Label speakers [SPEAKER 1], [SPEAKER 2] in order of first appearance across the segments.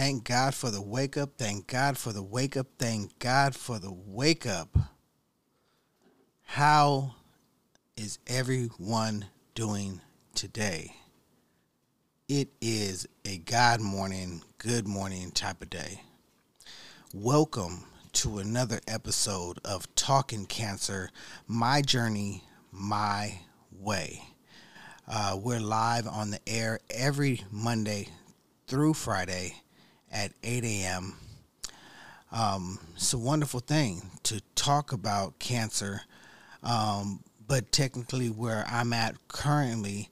[SPEAKER 1] Thank God for the wake up. Thank God for the wake up. Thank God for the wake up. How is everyone doing today? It is a God morning, good morning type of day. Welcome to another episode of Talking Cancer My Journey, My Way. Uh, we're live on the air every Monday through Friday at 8 a.m. Um, it's a wonderful thing to talk about cancer, um, but technically, where I'm at currently,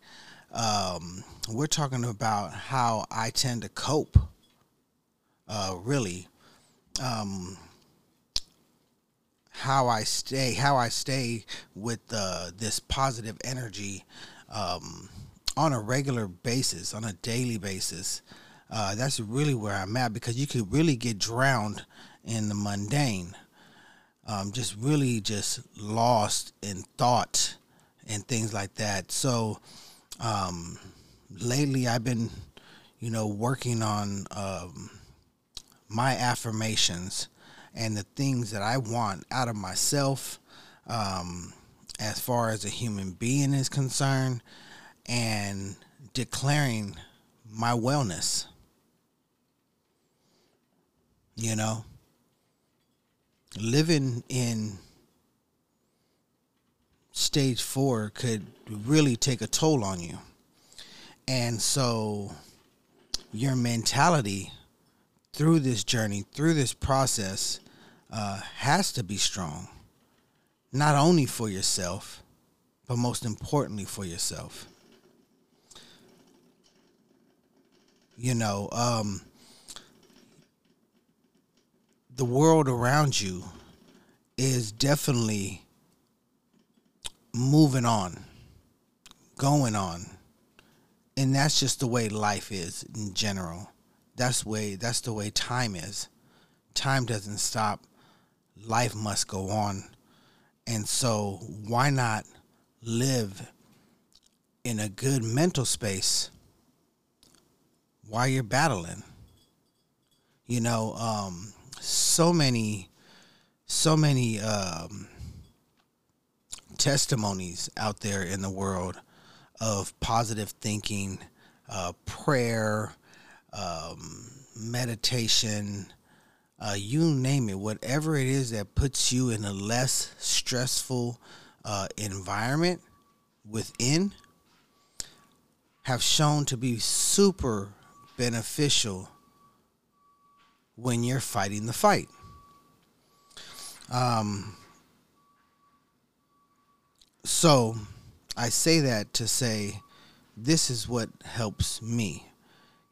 [SPEAKER 1] um, we're talking about how I tend to cope. Uh, really, um, how I stay, how I stay with uh, this positive energy um, on a regular basis, on a daily basis. Uh, that's really where I'm at because you could really get drowned in the mundane, um, just really just lost in thought and things like that. So um, lately, I've been, you know, working on um, my affirmations and the things that I want out of myself um, as far as a human being is concerned and declaring my wellness. You know, living in stage four could really take a toll on you. And so your mentality through this journey, through this process, uh, has to be strong not only for yourself, but most importantly for yourself. You know, um, the world around you is definitely moving on, going on. And that's just the way life is in general. That's way that's the way time is. Time doesn't stop. Life must go on and so, why not live in a good mental space while you're battling? You know, um, so many, so many um, testimonies out there in the world of positive thinking, uh, prayer, um, meditation, uh, you name it, whatever it is that puts you in a less stressful uh, environment within, have shown to be super beneficial when you're fighting the fight. Um, so I say that to say this is what helps me,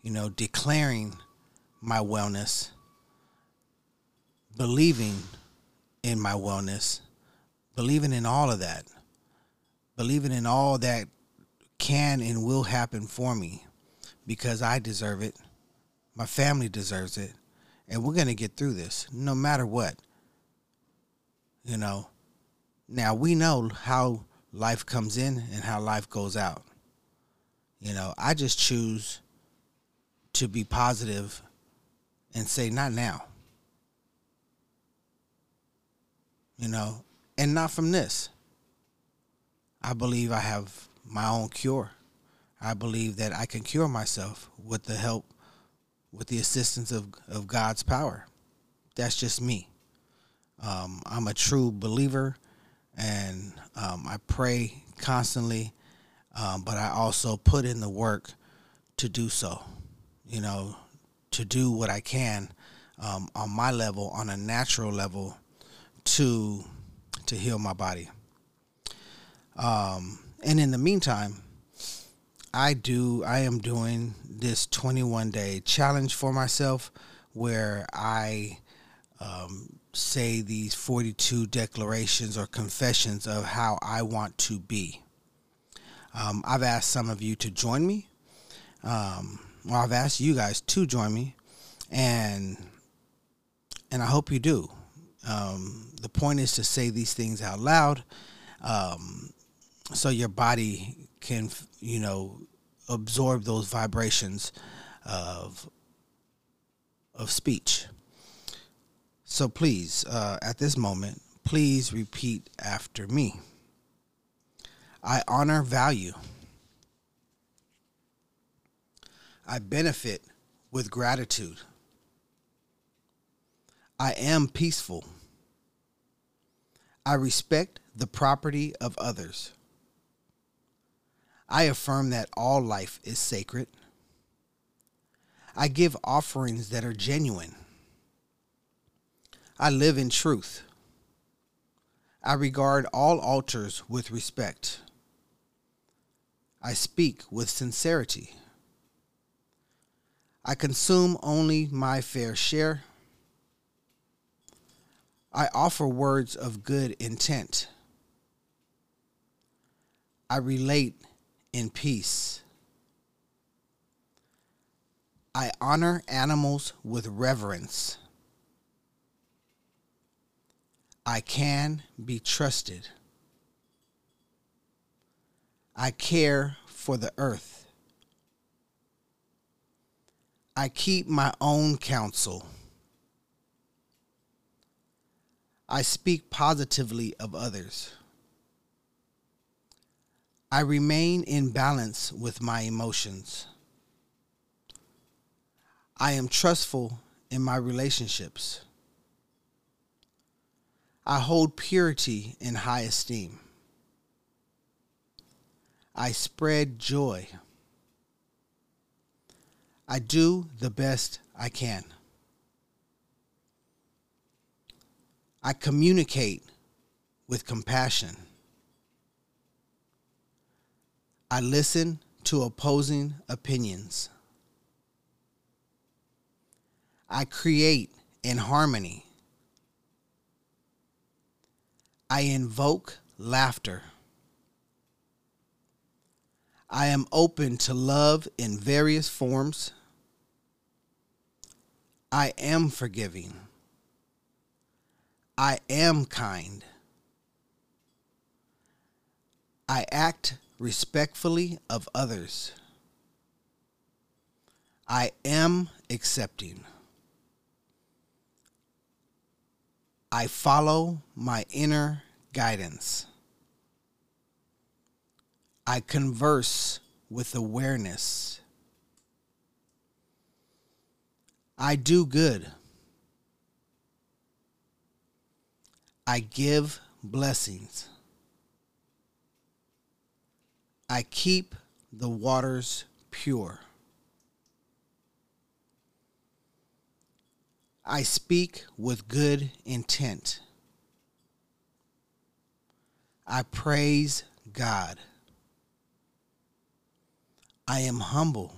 [SPEAKER 1] you know, declaring my wellness believing in my wellness, believing in all of that, believing in all that can and will happen for me because I deserve it. My family deserves it. And we're going to get through this no matter what. You know, now we know how life comes in and how life goes out. You know, I just choose to be positive and say, not now. you know, and not from this. I believe I have my own cure. I believe that I can cure myself with the help, with the assistance of, of God's power. That's just me. Um, I'm a true believer and um, I pray constantly, um, but I also put in the work to do so, you know, to do what I can um, on my level, on a natural level, to to heal my body. Um, and in the meantime, I do I am doing this 21 day challenge for myself where I um, say these 42 declarations or confessions of how I want to be. Um, I've asked some of you to join me. Um, well, I've asked you guys to join me, and and I hope you do. Um, the point is to say these things out loud, um, so your body can, you know, absorb those vibrations of of speech. So please, uh, at this moment, please repeat after me. I honor value. I benefit with gratitude. I am peaceful. I respect the property of others. I affirm that all life is sacred. I give offerings that are genuine. I live in truth. I regard all altars with respect. I speak with sincerity. I consume only my fair share. I offer words of good intent. I relate in peace. I honor animals with reverence. I can be trusted. I care for the earth. I keep my own counsel. I speak positively of others. I remain in balance with my emotions. I am trustful in my relationships. I hold purity in high esteem. I spread joy. I do the best I can. I communicate with compassion. I listen to opposing opinions. I create in harmony. I invoke laughter. I am open to love in various forms. I am forgiving. I am kind. I act respectfully of others. I am accepting. I follow my inner guidance. I converse with awareness. I do good. I give blessings. I keep the waters pure. I speak with good intent. I praise God. I am humble.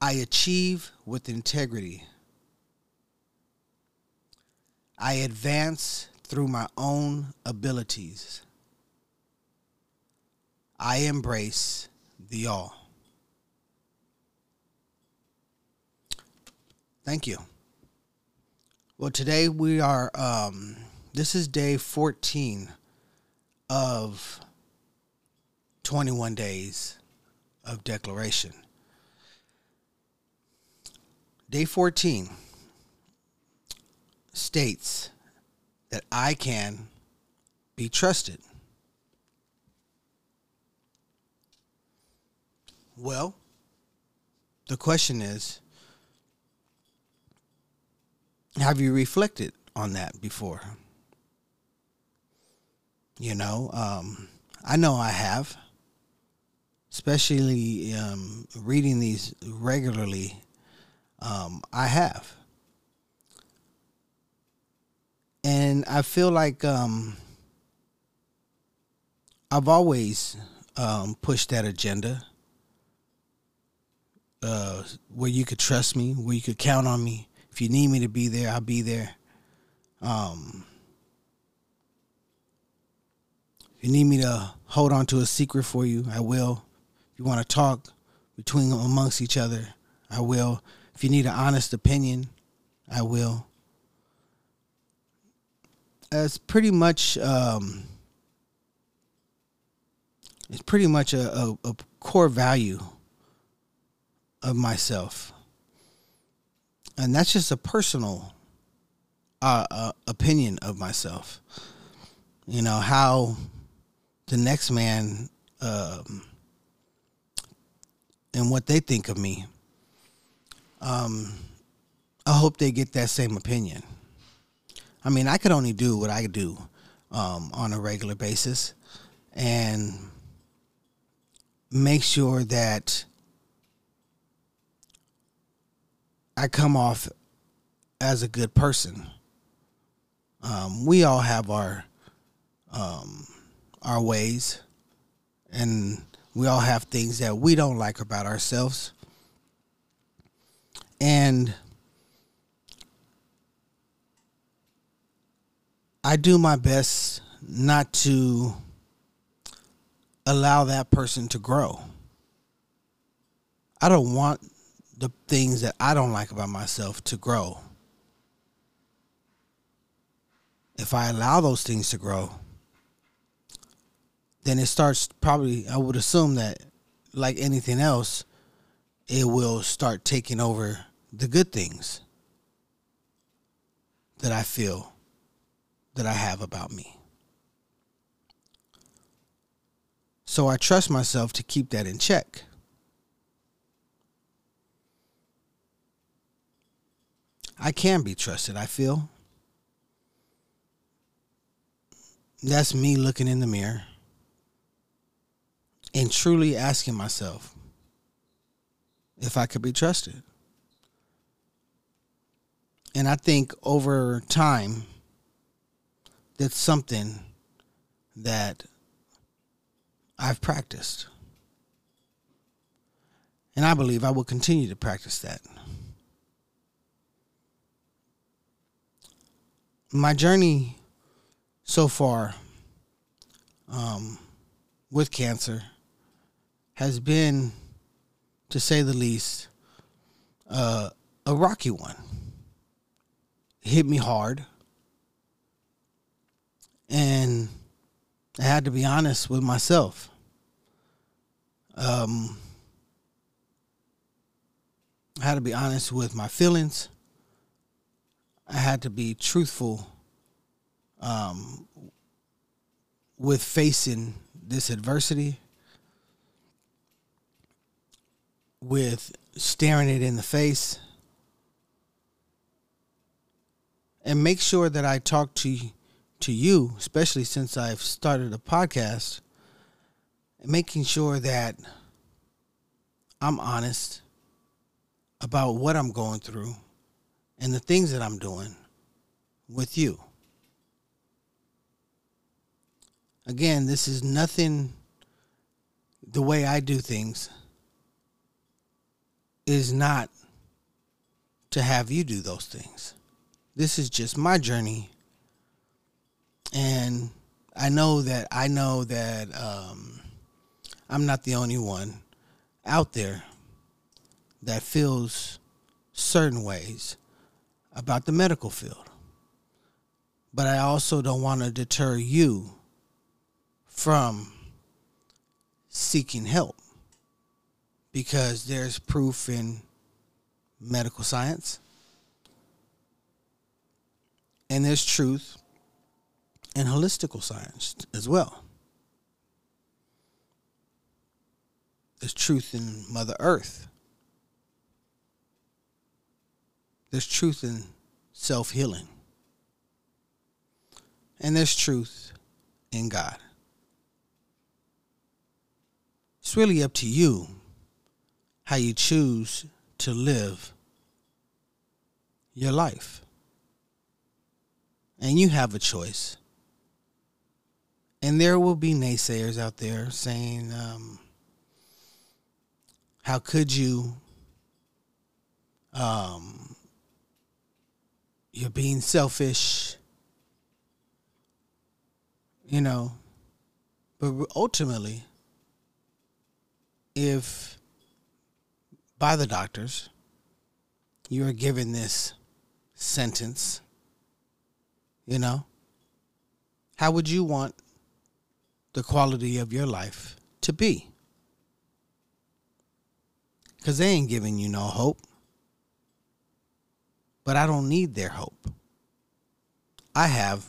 [SPEAKER 1] I achieve with integrity. I advance through my own abilities. I embrace the all. Thank you. Well, today we are, um, this is day 14 of 21 days of declaration. Day 14 states that I can be trusted. Well, the question is have you reflected on that before? You know, um, I know I have, especially um, reading these regularly um, I have. And I feel like um, I've always um, pushed that agenda uh, where you could trust me, where you could count on me. If you need me to be there, I'll be there. Um, if you need me to hold on to a secret for you, I will. If you want to talk between amongst each other, I will. If you need an honest opinion, I will. It's pretty much um, it's pretty much a, a, a core value of myself and that's just a personal uh, uh, opinion of myself. You know how the next man um, and what they think of me. Um, I hope they get that same opinion. I mean, I could only do what I do um, on a regular basis, and make sure that I come off as a good person. Um, we all have our um, our ways, and we all have things that we don't like about ourselves. And I do my best not to allow that person to grow. I don't want the things that I don't like about myself to grow. If I allow those things to grow, then it starts probably, I would assume that, like anything else, it will start taking over the good things that I feel that I have about me. So I trust myself to keep that in check. I can be trusted, I feel. That's me looking in the mirror and truly asking myself if I could be trusted. And I think over time, that's something that I've practiced. And I believe I will continue to practice that. My journey so far um, with cancer has been, to say the least, uh, a rocky one. It hit me hard. And I had to be honest with myself. Um, I had to be honest with my feelings. I had to be truthful um, with facing this adversity with staring it in the face and make sure that I talk to to you, especially since I've started a podcast, making sure that I'm honest about what I'm going through and the things that I'm doing with you. Again, this is nothing the way I do things is not to have you do those things. This is just my journey. And I know that I know that um, I'm not the only one out there that feels certain ways about the medical field. But I also don't want to deter you from seeking help because there's proof in medical science and there's truth in holistical science as well. There's truth in Mother Earth. There's truth in self healing. And there's truth in God. It's really up to you how you choose to live your life. And you have a choice. And there will be naysayers out there saying, um, how could you? Um, you're being selfish. You know, but ultimately, if by the doctors. You are given this sentence. You know? How would you want the quality of your life to be? Because they ain't giving you no hope. But I don't need their hope. I have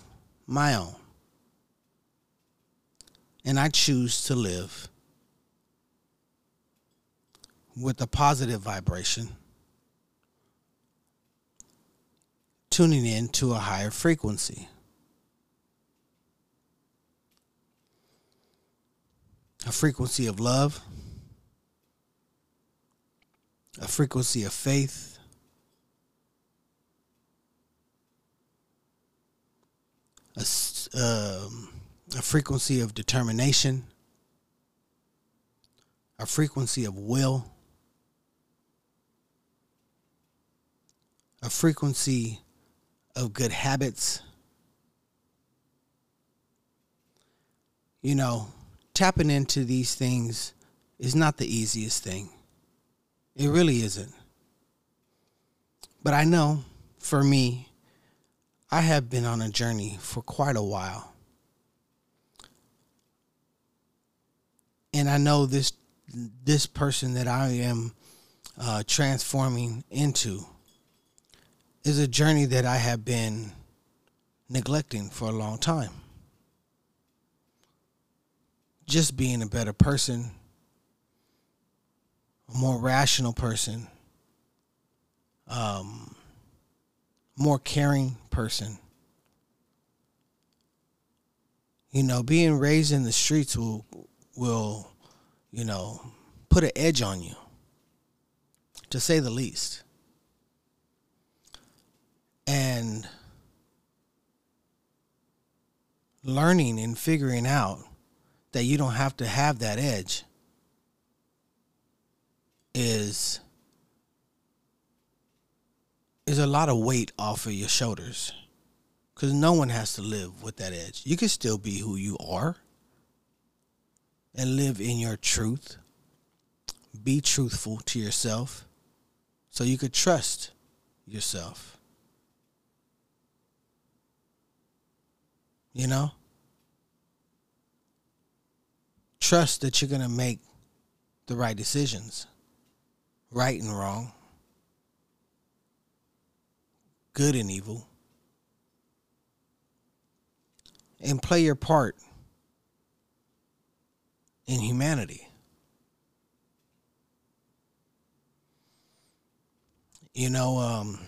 [SPEAKER 1] my own. And I choose to live with a positive vibration, tuning in to a higher frequency. A frequency of love, a frequency of faith, a, um, a frequency of determination, a frequency of will, a frequency of good habits. You know, tapping into these things is not the easiest thing. It really isn't. But I know for me, I have been on a journey for quite a while. And I know this this person that I am uh, transforming into is a journey that I have been neglecting for a long time. Just being a better person, a more rational person, um, more caring person. You know, being raised in the streets will will, you know, put an edge on you, to say the least. And learning and figuring out that you don't have to have that edge is is a lot of weight off of your shoulders. Because no one has to live with that edge. You can still be who you are and live in your truth. Be truthful to yourself so you could trust yourself. You know? Trust that you're going to make the right decisions right and wrong, good and evil, and play your part in humanity. You know, um,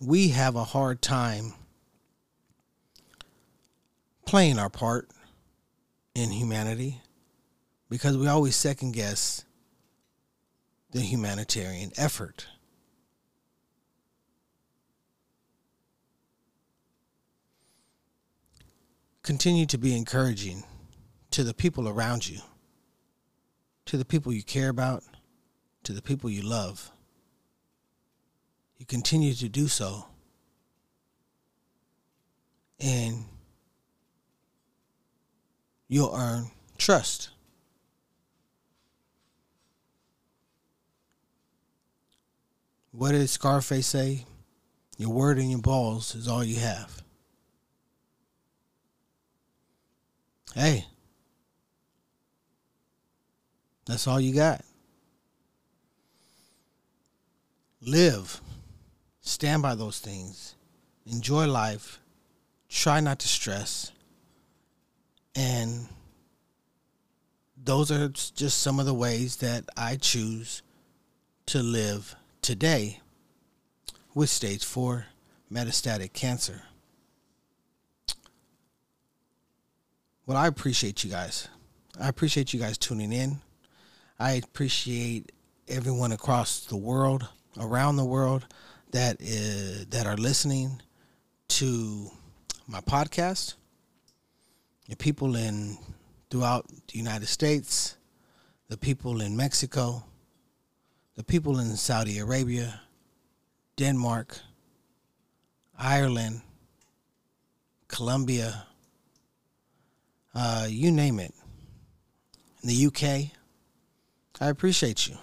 [SPEAKER 1] we have a hard time playing our part in humanity because we always second guess the humanitarian effort. Continue to be encouraging to the people around you, to the people you care about, to the people you love. You continue to do so. And you'll earn trust. What did Scarface say? Your word and your balls is all you have. Hey, that's all you got. Live, stand by those things, enjoy life, try not to stress, and those are just some of the ways that I choose to live today with stage four metastatic cancer. Well, I appreciate you guys. I appreciate you guys tuning in. I appreciate everyone across the world, around the world, that is, that are listening to my podcast. The people in throughout the United States, the people in Mexico, the people in Saudi Arabia, Denmark, Ireland, Colombia, uh, you name it, in the UK, I appreciate you.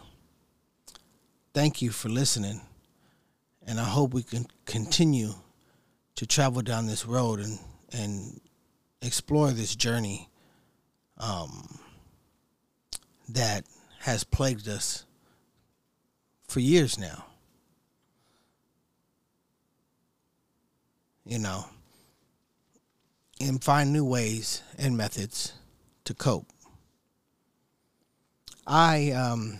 [SPEAKER 1] Thank you for listening, and I hope we can continue to travel down this road and and explore this journey um, that has plagued us for years now. you know, and find new ways and methods to cope. I um,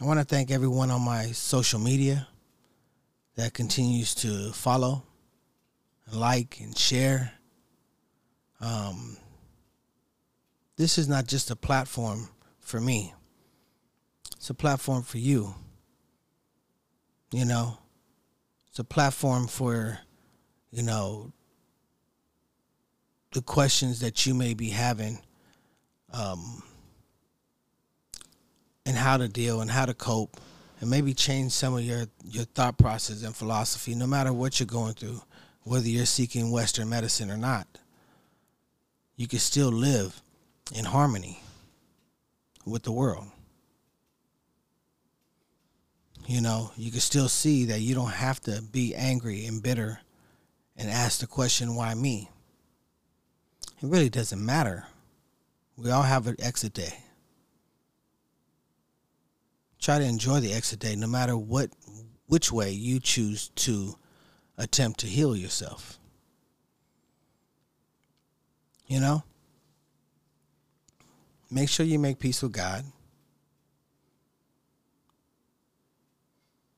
[SPEAKER 1] I want to thank everyone on my social media that continues to follow, like, and share. Um, this is not just a platform for me. It's a platform for you. You know, it's a platform for, you know, the questions that you may be having, um, and how to deal and how to cope, and maybe change some of your your thought process and philosophy. No matter what you're going through, whether you're seeking Western medicine or not, you can still live in harmony with the world. You know, you can still see that you don't have to be angry and bitter and ask the question, why me? It really doesn't matter. We all have an exit day. Try to enjoy the exit day no matter what which way you choose to attempt to heal yourself. You know? Make sure you make peace with God.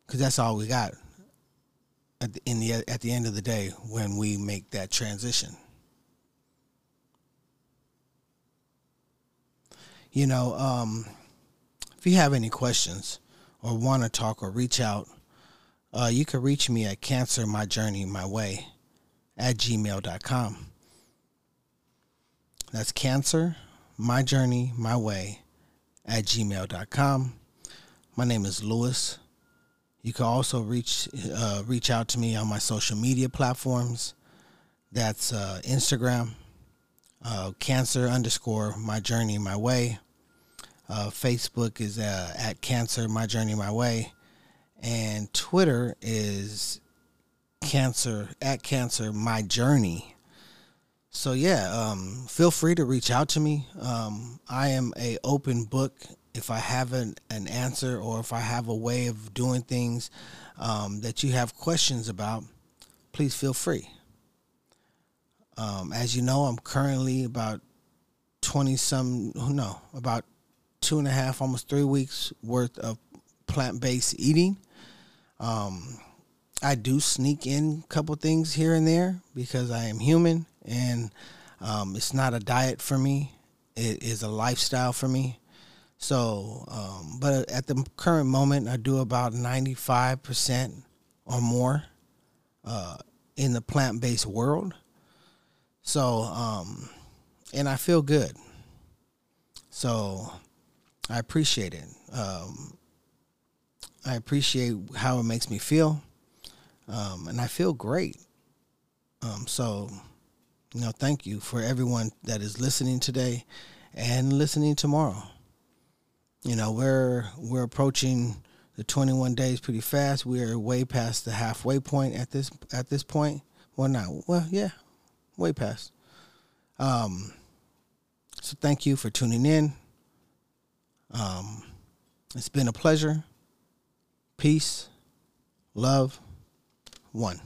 [SPEAKER 1] Cuz that's all we got at the, the at the end of the day when we make that transition. You know, um, if you have any questions or want to talk or reach out, uh, you can reach me at cancer my journey my way at gmail.com. That's cancer my journey my way at gmail.com. My name is Lewis. You can also reach uh, reach out to me on my social media platforms. That's uh, Instagram, uh, cancer underscore my journey my way. Uh, Facebook is uh, at Cancer My Journey My Way, and Twitter is Cancer at Cancer My Journey. So yeah, um, feel free to reach out to me. Um, I am a open book. If I have an, an answer or if I have a way of doing things um, that you have questions about, please feel free. Um, as you know, I'm currently about twenty some no about two and a half, almost three weeks worth of plant based eating. Um, I do sneak in a couple things here and there because I am human and um, it's not a diet for me. It is a lifestyle for me. So, um, but at the current moment, I do about 95% or more uh, in the plant based world. So, um, and I feel good. So, I appreciate it. Um, I appreciate how it makes me feel, um, and I feel great. Um, so, you know, thank you for everyone that is listening today and listening tomorrow. You know, we're we're approaching the 21 days pretty fast. We're way past the halfway point at this at this point. Well, not well, yeah, way past. Um, so thank you for tuning in. Um, it's been a pleasure. Peace, love, one.